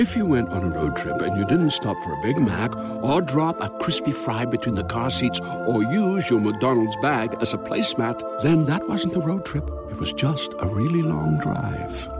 If you went on a road trip and you didn't stop for a Big Mac or drop a crispy fry between the car seats or use your McDonald's bag as a placemat, then that wasn't a road trip. It was just a really long drive.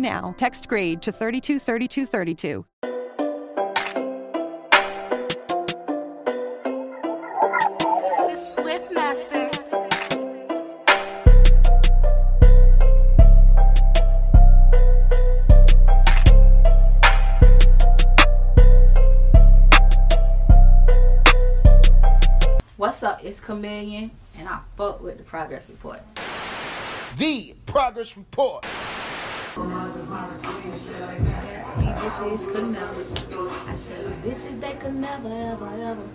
now. Text grade to 323232. Swift What's up? It's Kamillion, and I fuck with the progress report. The Progress Report. These bitches could never. I said, bitches, they could never, ever, ever.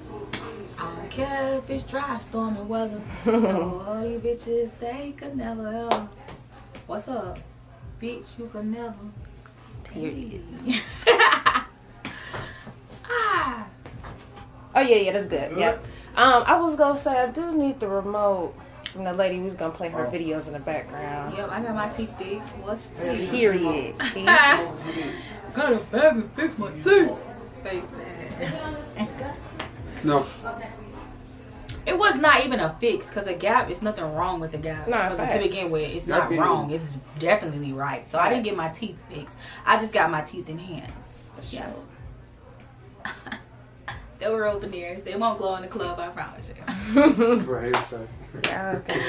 I don't care if it's dry, stormy weather. no, you bitches, they could never, ever. What's up? Bitch, you could never. Period. ah. Oh yeah, yeah, that's good. Yep. Um, I was gonna say I do need the remote from the lady who's gonna play her oh. videos in the background. Yep, I got my teeth fixed. What's teeth? Period. Teeth. Got a bag and fix my teeth. Face that. No. It was not even a fix because a gap is nothing wrong with the gap. Nah, to begin with, it's not period. wrong. It's definitely right. So I didn't get my teeth fixed. I just got my teeth enhanced. yeah. they were open ears. They won't glow in the club. I promise you. That's what I hate to say. Yeah, okay.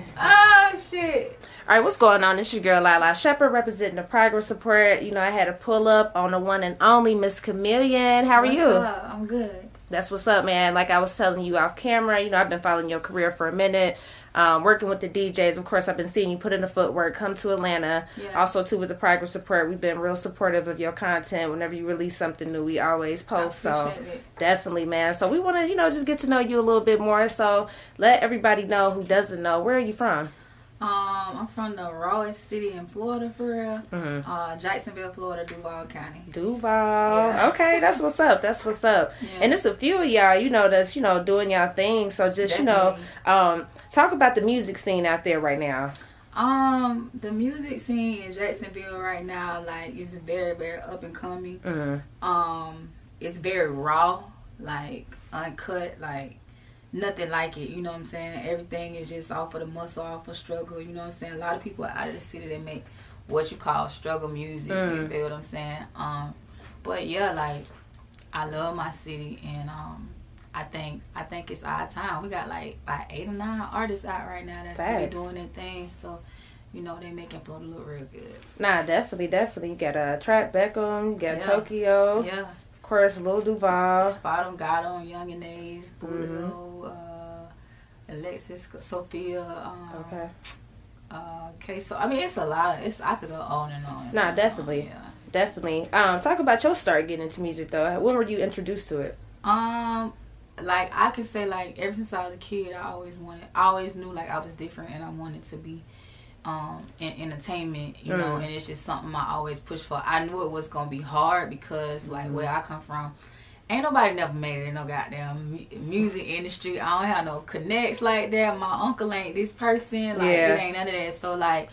oh shit. All right, what's going on? It's your girl Lalaa Shepard representing the Progress Report. You know, I had a pull up on the one and only Miss Kamillion. How are What's you? up? I'm good. That's what's up, man. Like I was telling you off camera, you know, I've been following your career for a minute. Um, working with the DJs, of course, I've been seeing you put in the footwork. Come to Atlanta, Yeah. also too with the Progress Report, We've been real supportive of your content. Whenever you release something new, we always post. So it. definitely, man. So we want to, you know, just get to know you a little bit more. So let everybody know who doesn't know. Where are you from? Um, I'm from the rawest city in Florida, for real. Mm-hmm. Uh, Jacksonville, Florida, Duval County. Duval. Yeah. Okay, that's what's up. That's what's up. Yeah. And it's a few of y'all, you know, that's you know doing y'all thing. So just you know, um, talk about the music scene out there right now. Um, the music scene in Jacksonville right now, like, is very, very up and coming. Mm-hmm. Um, it's very raw, like uncut, like nothing like it. You know what I'm saying? Everything is just off of the muscle, off of struggle. You know what I'm saying? A lot of people out of the city that make what you call struggle music. You Mm. feel what I'm saying? Um, but yeah, like I love my city, and um, I think I think it's our time. We got like about eight or nine artists out right now that's really doing their thing. So. You know they making Florida look real good. Nah, definitely, definitely. You got uh, Trap Beckham, you got Yeah. Tokyo, Yeah, course, Lil Duval. Spot on, got on, Young and A's, Mm-hmm. Uh, Alexis, Sophia, um, Okay. uh, okay. So I mean, it's a lot. It's I could go on and on. and Nah, on definitely. on, Yeah. Definitely. Um, talk about your start getting into music though. When were you introduced to it? Um, like I could say, like ever since I was a kid, I always wanted, I always knew like I was different and I wanted to be, um, in entertainment, you know, Mm. and it's just something I always push for. I knew it was gonna be hard because Mm-hmm. like where I come from. Ain't nobody never made it in no goddamn music industry. I don't have no connects like that. My uncle ain't this person. Like Yeah. it ain't none of that. So like,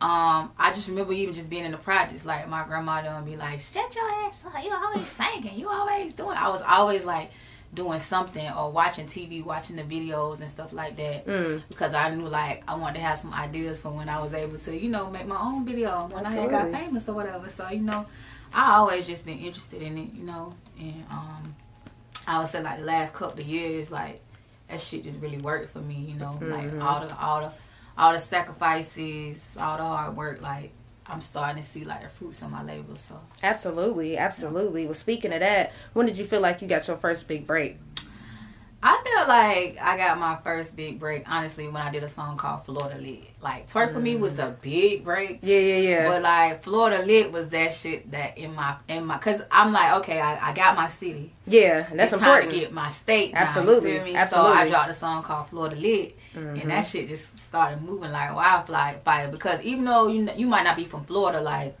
um, I just remember even just being in the projects. Like my grandma would be like, "Shut your ass up! You always singing. You always doing." I was always like doing something or watching TV, watching the videos and stuff like that. Mm. because I knew like I wanted to have some ideas for when I was able to, you know, make my own video when I had got famous or whatever. So you know, I always just been interested in it, you know, and um, I would say like the last couple of years, like that shit just really worked for me, you know, like all the all the all the sacrifices, all the hard work, like I'm starting to see like the fruits of my labor. So Absolutely, absolutely. Well, speaking of that, when did you feel like you got your first big break? I feel like I got my first big break, honestly, when I did a song called Florida Lit. Like Twerk for me was the big break. Yeah, yeah, yeah. But like Florida Lit was that shit that in my in my cause I'm like okay I, I got my city yeah, and that's it's important. to get my state now, Absolutely, so absolutely. Mm-hmm. I dropped a song called Florida Lit and that shit just started moving like wildfire fire because even though you you might not be from Florida like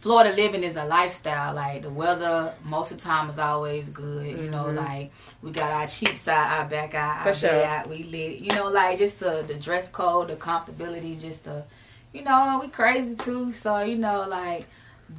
Florida living is a lifestyle like the weather most of the time is always good you know like we got our cheeks out our back out Mm-hmm. Our sure. out we lit you know like just the the dress code the comfortability just the you know we crazy too so you know like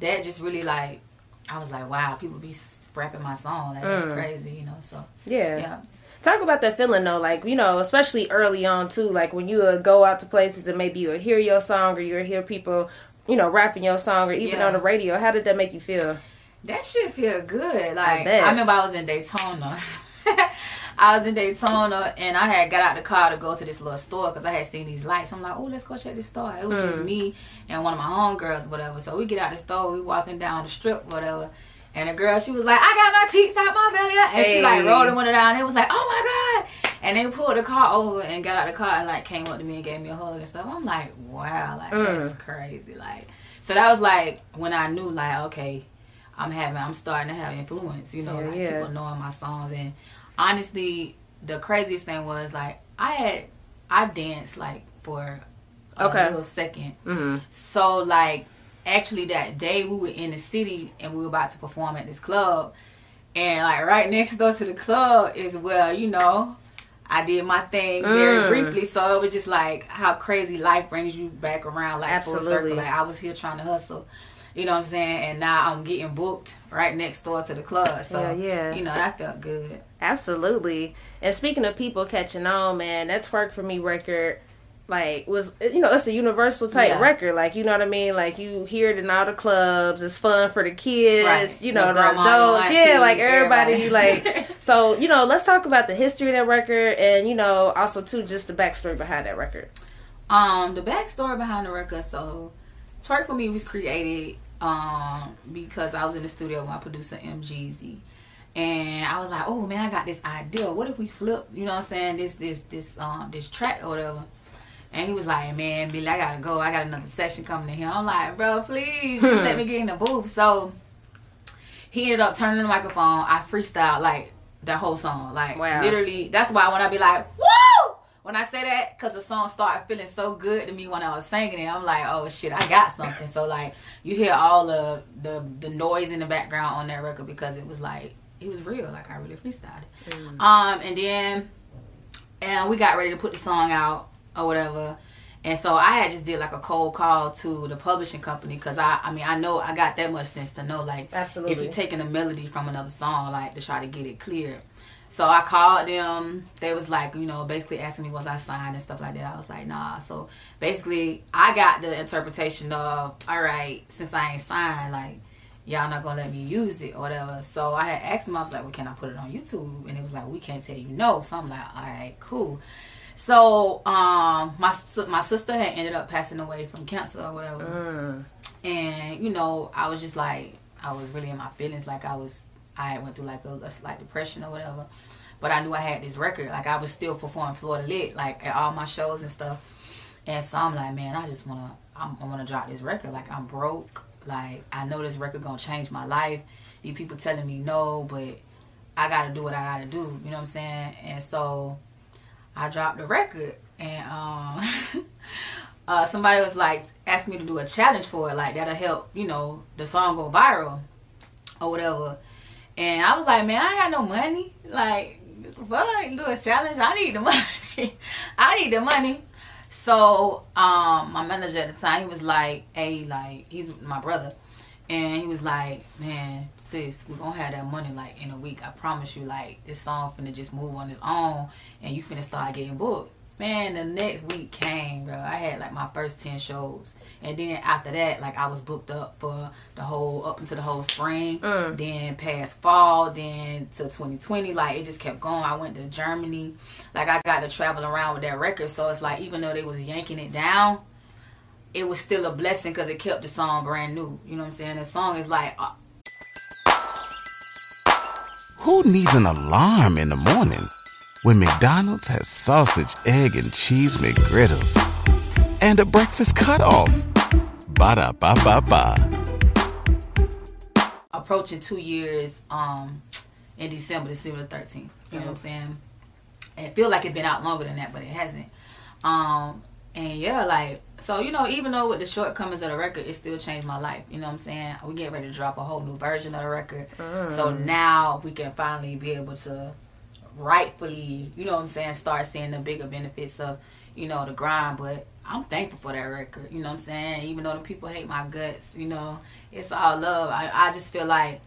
that just really like I was like wow people be scrapping my song like that's crazy you know so Mm. yeah. yeah Talk about that feeling though, like you know, especially early on too. Like when you uh, go out to places and maybe you'll hear your song or you'll hear people, you know, rapping your song or even Yeah. on the radio. How did that make you feel? That shit feel good. Like bet. I, remember I was in Daytona. I was in Daytona and I had got out the car to go to this little store because I had seen these lights. I'm like, oh, let's go check this store. It was just hmm. me and one of my homegirls, whatever. So we get out of the store, we walking down the strip, whatever. And the girl, she was like, I got my cheeks out my belly. out," And she like Hey. rolled the window down. It was like, oh my God. And they pulled the car over and got out the car and like came up to me and gave me a hug and stuff. I'm like, wow, like that's crazy. Like, so that was like when I knew, like, okay, I'm having, I'm starting to have influence, you know, Yeah, like yeah. people knowing my songs. And honestly, the craziest thing was like I had, I danced like for a Okay. little 2nd Mm-hmm. So like, actually that day we were in the city and we were about to perform at this club, and like right next door to the club is where you know. I did my thing very Mm. briefly, so it was just like how crazy life brings you back around, like full circle. Like I was here trying to hustle, you know what I'm saying, and now I'm getting booked right next door to the club. So Yeah, yeah. you know that felt good. Absolutely. And speaking of people catching on, man, that twerk for me record, like was you know it's a universal type Yeah. record. Like you know what I mean. Like you hear it in all the clubs. It's fun for the kids. Right. You know the adults. Yeah, like everybody. everybody. Like so you know. Let's talk about the history of that record, and you know also too just the backstory behind that record. Um, the backstory behind the record. So, Twerk for Me was created um because I was in the studio with my producer M Jeezy. And I was like, oh man, I got this idea. What if we flip, you know what I'm saying, this this this um this track or whatever. And he was like, man, Billy, I gotta go. I got another session coming in here. I'm like, bro, please, just let me get in the booth. So he ended up turning the microphone. I freestyled like that whole song. Like Wow. literally, that's why when I be like, woo! When I say that, because the song started feeling so good to me when I was singing it, I'm like, oh shit, I got something. So like, you hear all of the the noise in the background on that record because it was like it was real. Like I really freestyled it. Um, and then and we got ready to put the song out or whatever. And so I had just did like a cold call to the publishing company because I, I mean, I know I got that much sense to know like Absolutely. if you're taking a melody from another song, like to try to get it clear. So I called them. They was like, you know, basically asking me was I signed and stuff like that. I was like, nah. So basically, I got the interpretation of, all right, since I ain't signed, like y'all not gonna let me use it or whatever. So I had asked them. I was like, well, can I put it on YouTube? And it was like, we can't tell you no. So I'm like, all right, cool. So um, my my sister had ended up passing away from cancer or whatever, and you know, I was just like, I was really in my feelings. Like I was, I went through like a, a slight depression or whatever. But I knew I had this record. Like I was still performing Florida Lit, like at all my shows and stuff. And so I'm like, man, I just wanna, I'm, I wanna drop this record. Like I'm broke. Like I know this record gonna change my life. These people telling me no, but I gotta do what I gotta do. You know what I'm saying? And so I dropped the record, and um, uh, somebody was like asking me to do a challenge for it, like that'll help, you know, the song go viral or whatever. And I was like, man, I ain't got no money. Like, what? Do a challenge? I need the money. I need the money. So, um, my manager at the time, he was like, hey, like, he's my brother. And he was like, man, sis, we're gonna have that money like in a week. I promise you, like, this song finna just move on its own and you finna start getting booked. Man, the next week came, bro. I had like my first ten shows, and then after that, like I was booked up for the whole up into the whole spring. Mm. Then past fall, then to 2020, like it just kept going. I went to Germany, like I got to travel around with that record. So it's like even though they was yanking it down, it was still a blessing because it kept the song brand new. You know what I'm saying? The song is like uh, Who needs an alarm in the morning when McDonald's has sausage, egg, and cheese McGriddles and a breakfast cutoff? Ba da ba ba ba. approaching two years um in December, December the 13th. You know what I'm saying? And it feels like it's been out longer than that, but it hasn't. Um and yeah, like so you know, even though with the shortcomings of the record, it still changed my life. You know what I'm saying? We get ready to drop a whole new version of the record. So mm. now we can finally be able to rightfully, you know what I'm saying, start seeing the bigger benefits of, you know, the grind. But I'm thankful for that record. You know what I'm saying? Even though the people hate my guts, you know, it's all love. I, I just feel like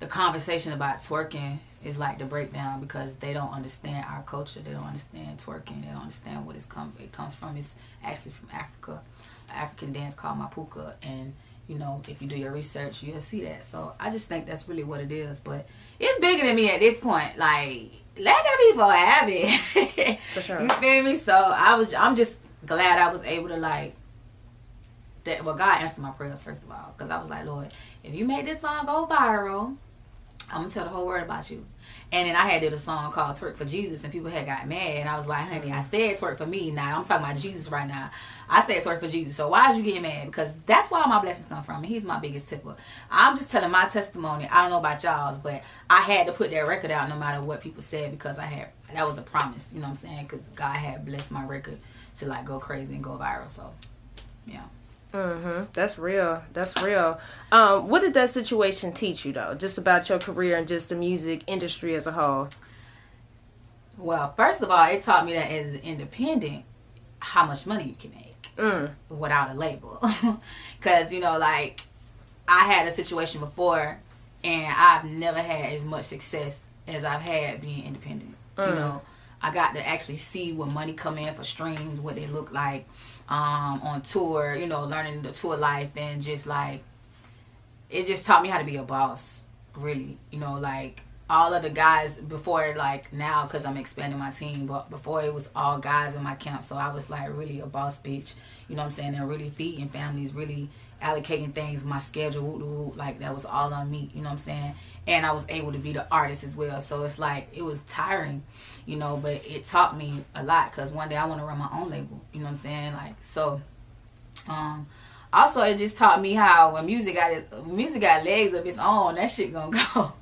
the conversation about twerking is like the breakdown because they don't understand our culture. They don't understand twerking. They don't understand what it's come it comes from. It's actually from Africa, an African dance called mapouka, and you know if you do your research, you'll see that. So I just think that's really what it is. But it's bigger than me at this point. Like let that people have it. For sure. You feel me? So I was. I'm just glad I was able to like that well God answered my prayers first of all because I was like Lord if you make this song go viral I'm gonna tell the whole world about you. And then I had did a song called Twerk for Jesus and people had got mad and I was like honey I mm-hmm. said twerk for me now. I'm talking about Jesus right now. I said twerk for Jesus. So why did you get mad? Because that's where all my blessings come from and he's my biggest tipper. I'm just telling my testimony. I don't know about y'all's but I had to put that record out no matter what people said because I had that was a promise you know what I'm saying? Because God had blessed my record to like go crazy and go viral so yeah Mm-hmm. That's real. That's real. Um, what did that situation teach you though? Just about your career and just the music industry as a whole. Well, first of all, it taught me that as an independent, how much money you can make Mm. without a label. Because, you know, like, I had a situation before, and I've never had as much success as I've had being independent. You know, I got to actually see what money come in for streams, what they look like um, on tour, you know, learning the tour life, and just like, it just taught me how to be a boss really. You know like all of the guys before like now because i'm expanding my team but before it was all guys in my camp so i was like really a boss bitch you know what i'm saying and really feeding families really allocating things my schedule like that was all on me you know what i'm saying and i was able to be the artist as well. So it's like it was tiring you know but it taught me a lot because one day i want to run my own label you know what i'm saying? Like so um also it just taught me how when music got its, music got legs of its own that shit gonna go.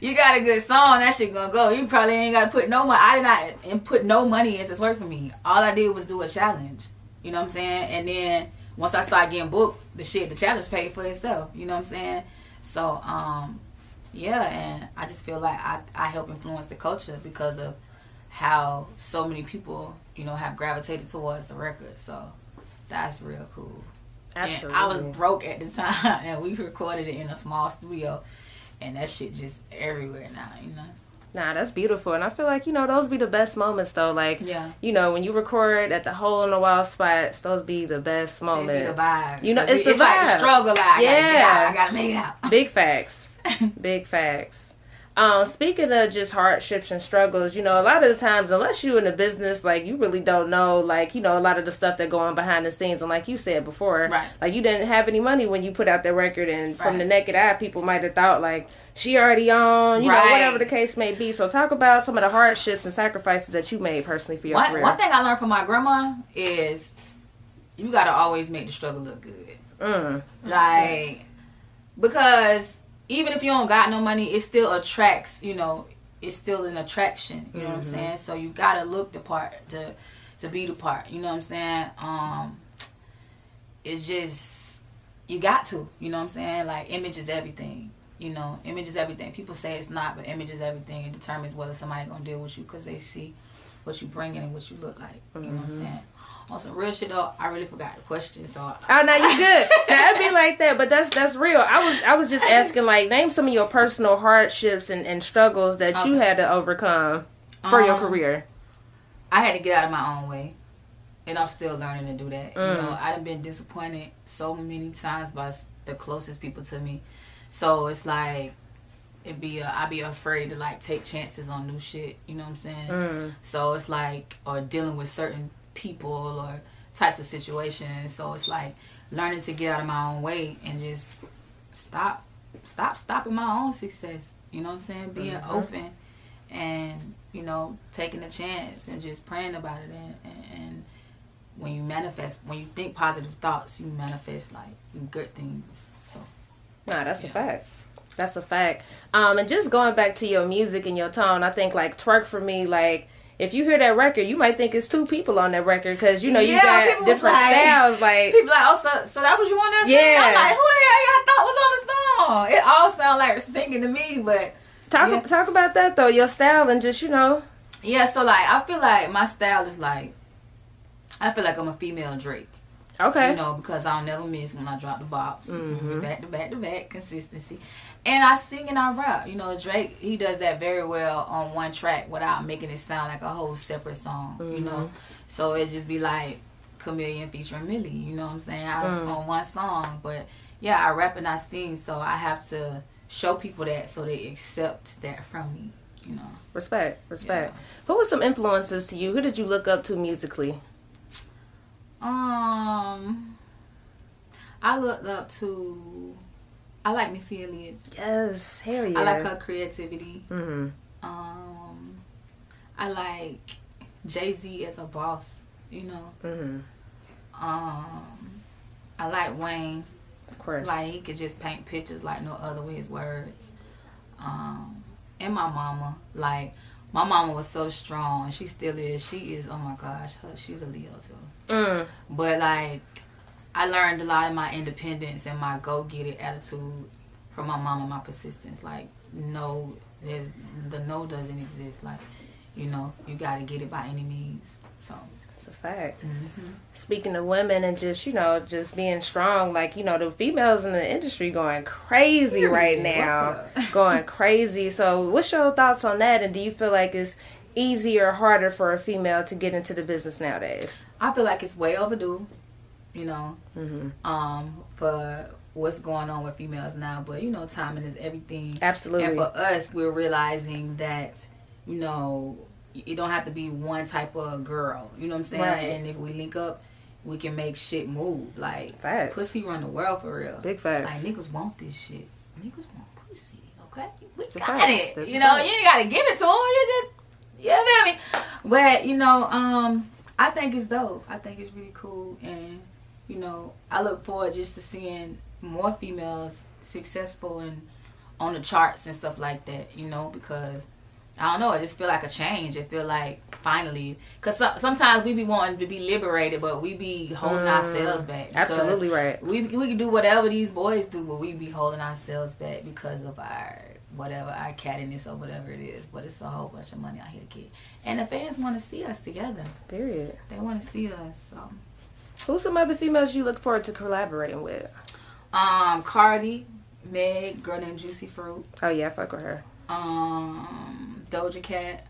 You got a good song that shit gonna go. You probably ain't gotta put no money i did not put no money into work for me. All i did was do a challenge you know what i'm saying? And then once i started getting booked the shit the challenge paid for itself you know what i'm saying? So um yeah and i just feel like i, I help influence the culture because of how so many people you know have gravitated towards the record so that's real cool Absolutely. and I was broke at the time, and we recorded it in a small studio, and that shit just everywhere now, you know. Nah, that's beautiful, and I feel like you know those be the best moments though. Like, Yeah. you know, when you record at the hole in the wall spots, those be the best moments. be the. You know, it's it- the it's like struggle. I gotta get Yeah. out. I gotta make it out. Big facts. Big facts. Um, speaking of just hardships and struggles, you know, a lot of the times, unless you're in the business, like you really don't know, like you know, a lot of the stuff that go on behind the scenes. And like you said before, Right. like you didn't have any money when you put out that record, and from the naked eye, people might have thought like she already on, you know, whatever the case may be. So talk about some of the hardships and sacrifices that you made personally for your One, career. one thing I learned from my grandma is you gotta always make the struggle look good. Mm. Like, because even if you don't got no money, it still attracts. You know, it's still an attraction. You know what I'm saying? So you gotta look the part to to be the part. You know what I'm saying? Um, it's just you got to. You know what I'm saying? Like image is everything. You know, image is everything. People say it's not, but image is everything. It determines whether somebody gonna deal with you because they see what you bring in and what you look like. You know what I'm saying? On some real shit though, I really forgot the question, so Oh now you good. Now, it'd be like that, but that's that's real. I was I was just asking like name some of your personal hardships and, and struggles that you had to overcome for your Um, career. I had to get out of my own way. And I'm still learning to do that. Mm. You know, I've been disappointed so many times by the closest people to me. So it's like it be a, I be afraid to like take chances on new shit. You know what I'm saying? Mm. So it's like or dealing with certain people or types of situations. So it's like learning to get out of my own way and just stop stop stopping my own success. You know what I'm saying? Being Mhm. open and you know taking a chance and just praying about it and, and, and when you manifest when you think positive thoughts you manifest like good things so Nah, that's a fact. That's a fact. Um, and just going back to your music and your tone, I think like twerk for me, like if you hear that record, you might think it's two people on that record because you know you Yeah, got different like- styles. Like people like oh so, so that was you on that song Yeah. I'm like who the hell y'all thought was on the song it all sound like singing to me but talk yeah. talk about that though, your style and just you know. yeah so like I feel like my style is like I feel like I'm a female Drake Okay. You know, because I'll never miss when I drop the bops. Mhm. Back to back to back, consistency. And I sing and I rap. You know, Drake, he does that very well on one track without making it sound like a whole separate song, you know. So it just be like Kamillion featuring Millie, you know what I'm saying, I, Mm. on one song. But yeah, I rap and I sing, so I have to show people that so they accept that from me, you know. Respect, respect. Who were some influences to you? Who did you look up to musically? Um, I looked up to. I like Missy Elliott. Yes, hell yeah. I like her creativity. Mm-hmm. Um, I like Jay Z as a boss. You know. Mm-hmm. Um, I like Wayne. Of course. Like he could just paint pictures like no other with his words. Um, and my mama, like my mama was so strong. She still is. She is. Oh my gosh, her, she's a Leo too. Mm. But like, I learned a lot of my independence and my go get it attitude from my mama. and my persistence. Like, no, there's the no doesn't exist. Like, you know, you got to get it by any means. So a fact. Mm-hmm. Speaking of women and just, you know, just being strong, like, you know, the females in the industry going crazy right now. Going crazy. So, what's your thoughts on that? And do you feel like it's easier or harder for a female to get into the business nowadays? I feel like it's way overdue. You know, Mm-hmm. um, for what's going on with females now. But you know, timing is everything. Absolutely. And for us, we're realizing that you know you don't have to be one type of girl. You know what I'm saying? Right. And if we link up, we can make shit move. Like Facts. pussy run the world for real. Big facts. Like niggas want this shit. Niggas want pussy. Okay, we a got it. That's you know, fact. you ain't gotta give it to them. You just you feel me? But you know, um, I think it's dope. I think it's really cool, and you know, I look forward just to seeing more females successful and on the charts and stuff like that. You know, because I don't know, I just feel like a change. It feel like finally, because so, sometimes we be wanting to be liberated, but we be holding Mm, ourselves back. absolutely right. We we can do whatever these boys do, but we be holding ourselves back because of our whatever our cattiness or whatever it is. But it's a whole bunch of money out here to get, and the fans want to see us together. Period. They want to see us. So. Who's some other females you look forward to collaborating with? Um, Cardi, Meg, girl named Juicy Fruit, Oh, yeah, I fuck with her. Um, Doja Cat,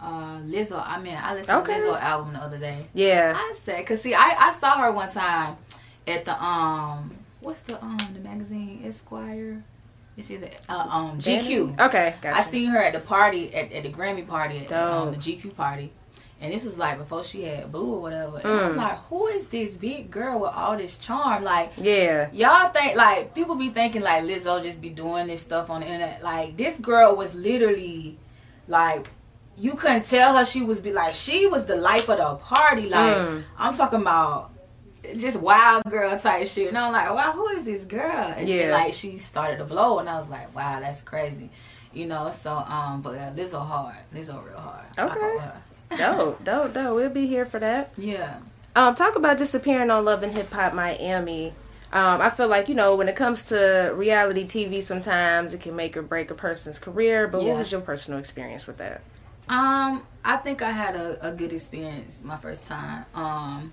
uh, Lizzo. I mean, I listened Okay. to Lizzo album the other day. Yeah. I said, cause see, I, I saw her one time at the um, what's the um the magazine Esquire. It's either uh, um GQ. Okay, gotcha. I seen her at the party at, at the Grammy party at um, the GQ party. And this was like before she had blew or whatever. And Mm. I'm like, who is this big girl with all this charm? Like, Yeah. y'all think like people be thinking like Lizzo just be doing this stuff on the internet. Like this girl was literally like you couldn't tell her she was be like she was the life of the party. Like Mm. I'm talking about just wild girl type shit. And I'm like, wow, who is this girl? And Yeah. like she started to blow, and I was like, wow, that's crazy. You know, so um, but uh, Lizzo hard, Lizzo real hard. Okay. Dope, dope, dope. We'll be here for that. Yeah. Um, talk about just appearing on Love and Hip Hop Miami. Um, I feel like you know when it comes to reality TV, sometimes it can make or break a person's career. But Yeah. what was your personal experience with that? Um, I think I had a, a good experience my first time. Um,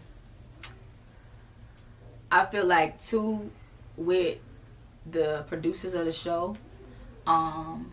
I feel like too with the producers of the show. Um,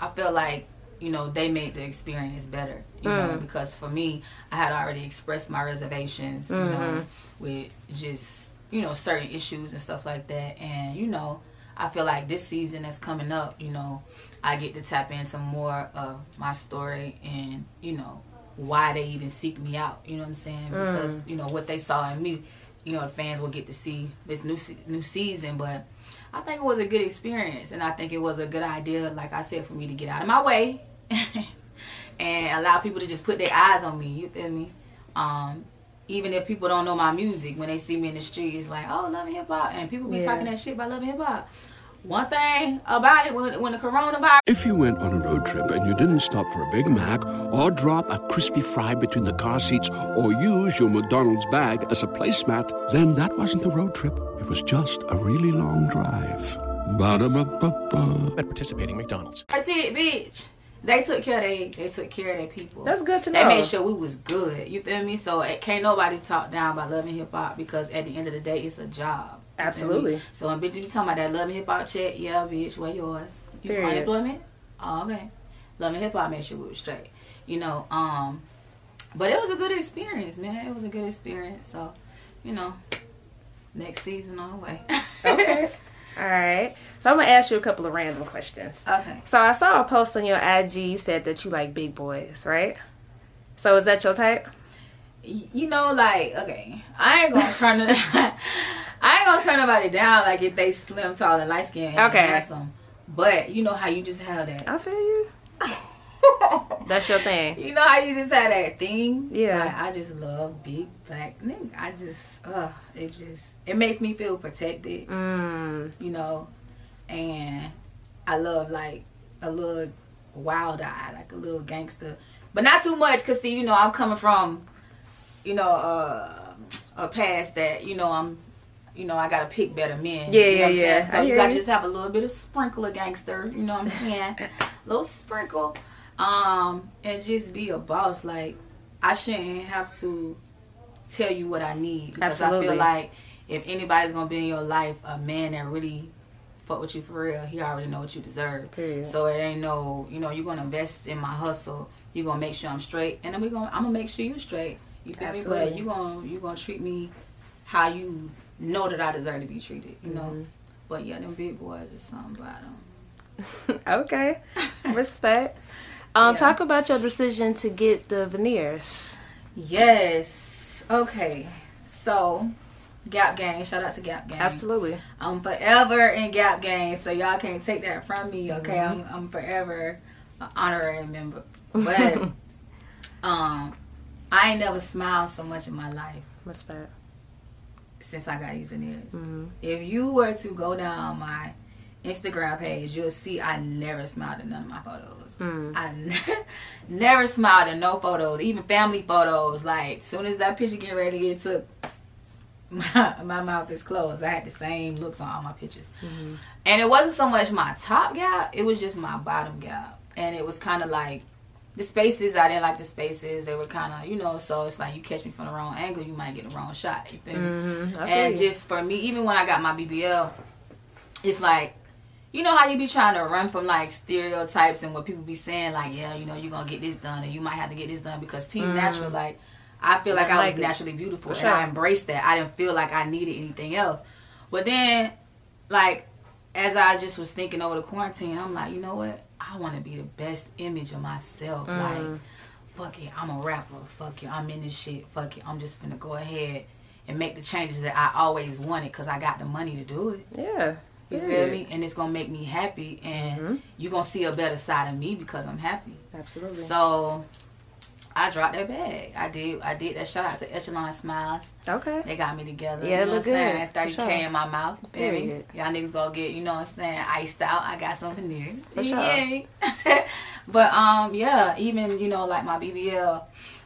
I feel like you know, they made the experience better. You know, mm. because for me, I had already expressed my reservations, you know, mm-hmm. with just you know certain issues and stuff like that. And you know, I feel like this season that's coming up, you know, I get to tap into more of my story and you know why they even seek me out. You know what I'm saying? Because mm. you know what they saw in me. You know, the fans will get to see this new new season, but I think it was a good experience, and I think it was a good idea, like I said, for me to get out of my way and allow people to just put their eyes on me. You feel me? Um, even if people don't know my music, when they see me in the street, it's like, oh, love hip hop, and people be Yeah. talking that shit about love hip hop. One thing about it, when, when the coronavirus If you went on a road trip and you didn't stop for a Big Mac or drop a crispy fry between the car seats or use your McDonald's bag as a placemat, then that wasn't a road trip. It was just a really long drive. Ba-da-ba-ba-ba. At participating McDonald's. That's it, bitch. They took care of they they took care of their people. That's good to know. They made sure we was good. You feel me? So it can't nobody talk down about Love and Hip Hop because at the end of the day, it's a job. You feel me? Absolutely. So when bitches be talking about that Love and Hip Hop check, yeah, bitch, where yours? You Period. unemployment? Oh, okay. Love and Hip Hop made sure we was straight. You know, um, but it was a good experience, man. It was a good experience. So, you know, next season on the way. Okay. All right. So I'm gonna ask you a couple of random questions. okay. So I saw a post on your IG. You said that you like big boys, right? So is that your type? you know, like, okay, I ain't gonna turn it. I ain't gonna turn nobody down like if they slim, tall, and light skinned, and Okay. handsome. But you know how you just have that. I feel you. That's your thing. You know how you just have that thing. Yeah. Like, I just love big black nigga. I just, uh, it just, it makes me feel protected. Mm. You know, and I love like a little wild eye, like a little gangster, but not too much. Cause see, you know, I'm coming from, you know, uh, a past that you know I'm. You know, I gotta pick better men. Yeah, you know yeah, what I'm saying? yeah. So I you gotta you. just have a little bit of sprinkle of gangster. You know what I'm saying? little sprinkle, um, and just be a boss. Like I shouldn't have to tell you what I need because I feel like if anybody's gonna be in your life, a man that really fuck with you for real, he already know what you deserve. Period. So it ain't no, you know, you're gonna invest in my hustle. You're gonna make sure I'm straight, and then we gonna, I'm gonna make sure you straight. You feel me? But you gonna, you gonna treat me how you know that I deserve to be treated. You know. Mm-hmm. But yeah, them big boys is something about them. Okay. Respect. Um, Yeah. talk about your decision to get the veneers. Yes. Okay. So, Gap Gang. Shout out to Gap Gang. Absolutely. I'm forever in Gap Gang, so y'all can't take that from me. Okay, I'm I'm forever an honorary member. But um, I ain't never smiled so much in my life Respect. Since I got these veneers. Mm-hmm. If you were to go down my Instagram page, you'll see I never smiled in none of my photos. Mm. I ne- never smiled in no photos, even family photos. Like, soon as that picture get ready to get took, my, my mouth is closed. I had the same looks on all my pictures. Mm-hmm. And it wasn't so much my top gap, it was just my bottom gap. And it was kind of like, the spaces, I didn't like the spaces. They were kind of, you know, so it's like you catch me from the wrong angle, you might get the wrong shot. You feel me? Mm-hmm, I And just for me, even when I got my BBL, it's like, you know how you be trying to run from like stereotypes and what people be saying, like, yeah, you know, you're gonna get this done, and you might have to get this done because Team mm-hmm. Natural, like, I feel like I I was it. naturally beautiful, For and I sure. embraced that. I didn't feel like I needed anything else. But then, like, as I just was thinking over the quarantine, I'm like, you know what? I want to be the best image of myself. Mm. Like, fuck it, I'm a rapper. Fuck it, I'm in this shit. Fuck it, I'm just gonna go ahead and make the changes that I always wanted because I got the money to do it. Yeah. You feel me? And it's gonna make me happy, and Mm-hmm. you gonna see a better side of me because I'm happy. Absolutely. So I dropped that bag. I did. I did that. Shout out to Echelon Smiles. okay. They got me together. Yeah, you know look what I'm good, Thirty for k sure. in my mouth. Baby. Period. Y'all niggas gonna get, you know what I'm saying, iced out. I got something there. For sure. But um, yeah, even you know like my BBL,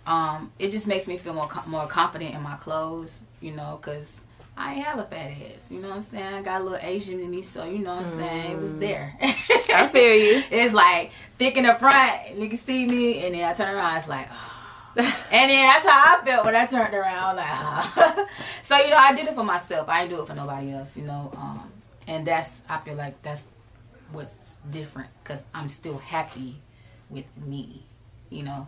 um, it just makes me feel more more confident in my clothes. You know, cause I have a fat ass. You know what I'm saying? I got a little Asian in me, so you know what I'm saying. It was there. Mm. I feel you. It's like thick in the front, nigga see me, and then I turn around, it's like, oh. and then that's how I felt when I turned around, like, oh. so you know, I did it for myself. I didn't do it for nobody else, you know. Um, and that's, I feel like that's what's different, cause I'm still happy with me, you know.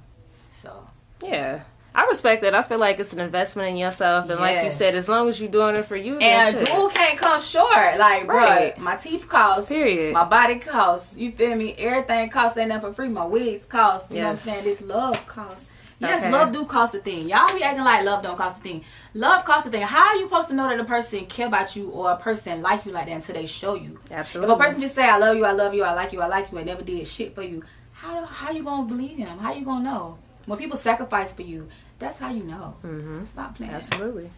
So Yeah. I respect that. I feel like it's an investment in yourself, and like you said, as long as you're doing it for you, and a dude can't come short. Like, bro, Right. my teeth cost. Period. My body costs. You feel me? Everything costs ain't nothing for free. My wigs cost. You know what I'm saying? This love costs. Yes, Okay. love do cost a thing. Y'all be acting like love don't cost a thing. Love costs a thing. How are you supposed to know that a person care about you or a person like you like that until they show you? Absolutely. If a person just say I love you, I love you, I like you, I like you, and never did shit for you, how how you gonna believe him? How you gonna know? When people sacrifice for you, that's how you know. Mm-hmm. Stop playing. Absolutely.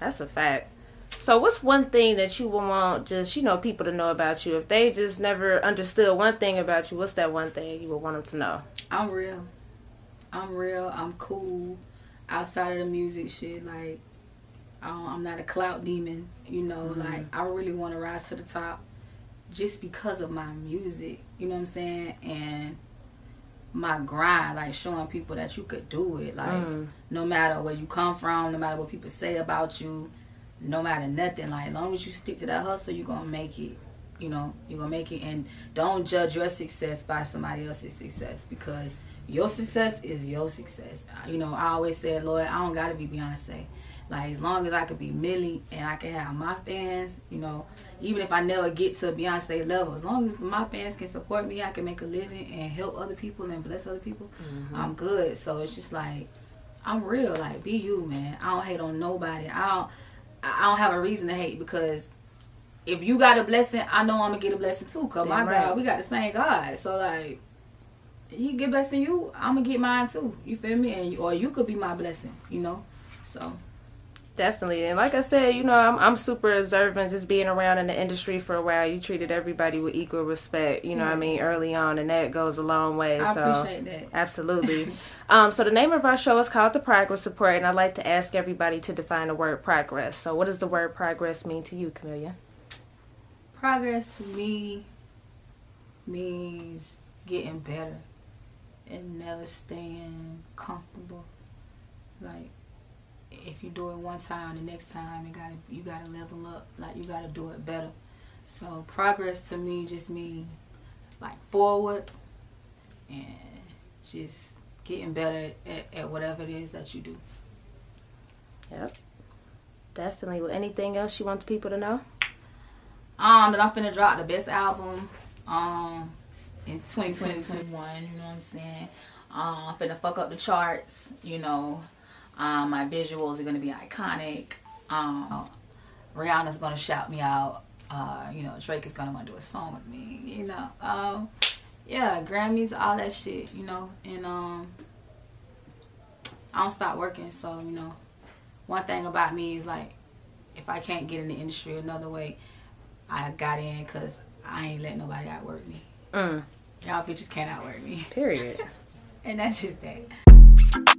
That's a fact. So what's one thing that you would want just, you know, people to know about you? If they just never understood one thing about you, what's that one thing you would want them to know? I'm real. I'm real. I'm cool. Outside of the music shit, like I'm not a clout demon. You know, like I really want to rise to the top, just because of my music. You know what I'm saying? And my grind, like showing people that you could do it. Like mm. no matter where you come from, no matter what people say about you, no matter nothing. Like as long as you stick to that hustle, you're gonna make it. You know, you're gonna make it. And don't judge your success by somebody else's success because your success is your success. You know, I always said, Lord, I don't gotta be Beyonce. Like as long as I could be Millie and I can have my fans, you know, even if I never get to Beyonce level, as long as my fans can support me, I can make a living and help other people and bless other people. Mm-hmm. I'm good. So it's just like I'm real. Like be you, man. I don't hate on nobody. I don't. I don't have a reason to hate because if you got a blessing, I know I'm gonna get a blessing too. Cause my right. God, we got the same God. So like, He get blessing you, I'm gonna get mine too. You feel me? And you, or you could be my blessing. You know. So Definitely. And like I said, you know, I'm, I'm super observant just being around in the industry for a while. You treated everybody with equal respect, you know what I mean, early on, and that goes a long way. I so appreciate that. Absolutely. um, so the name of our show is called The Progress Report, and I'd like to ask everybody to define the word progress. So what does the word progress mean to you, Kamillion? progress to me means getting better and never staying comfortable. Like if you do it one time, the next time you gotta you gotta level up. Like you gotta do it better. So progress to me just means like forward and just getting better at, at whatever it is that you do. Yep. Definitely. Well, anything else you want people to know? Um, that I'm finna drop the best album um in 2020, 2021, you know what I'm saying? Um, I'm finna fuck up the charts, you know. Um, my visuals are gonna be iconic. Um, Rihanna's gonna shout me out. Uh, you know, Drake is gonna wanna do a song with me, you know. Um, yeah, Grammys, all that shit, you know. And um, I don't stop working, so you know. One thing about me is like, if I can't get in the industry another way, I got in because I ain't let nobody outwork me. Mm. Y'all bitches can't outwork me. Period. And that's just that.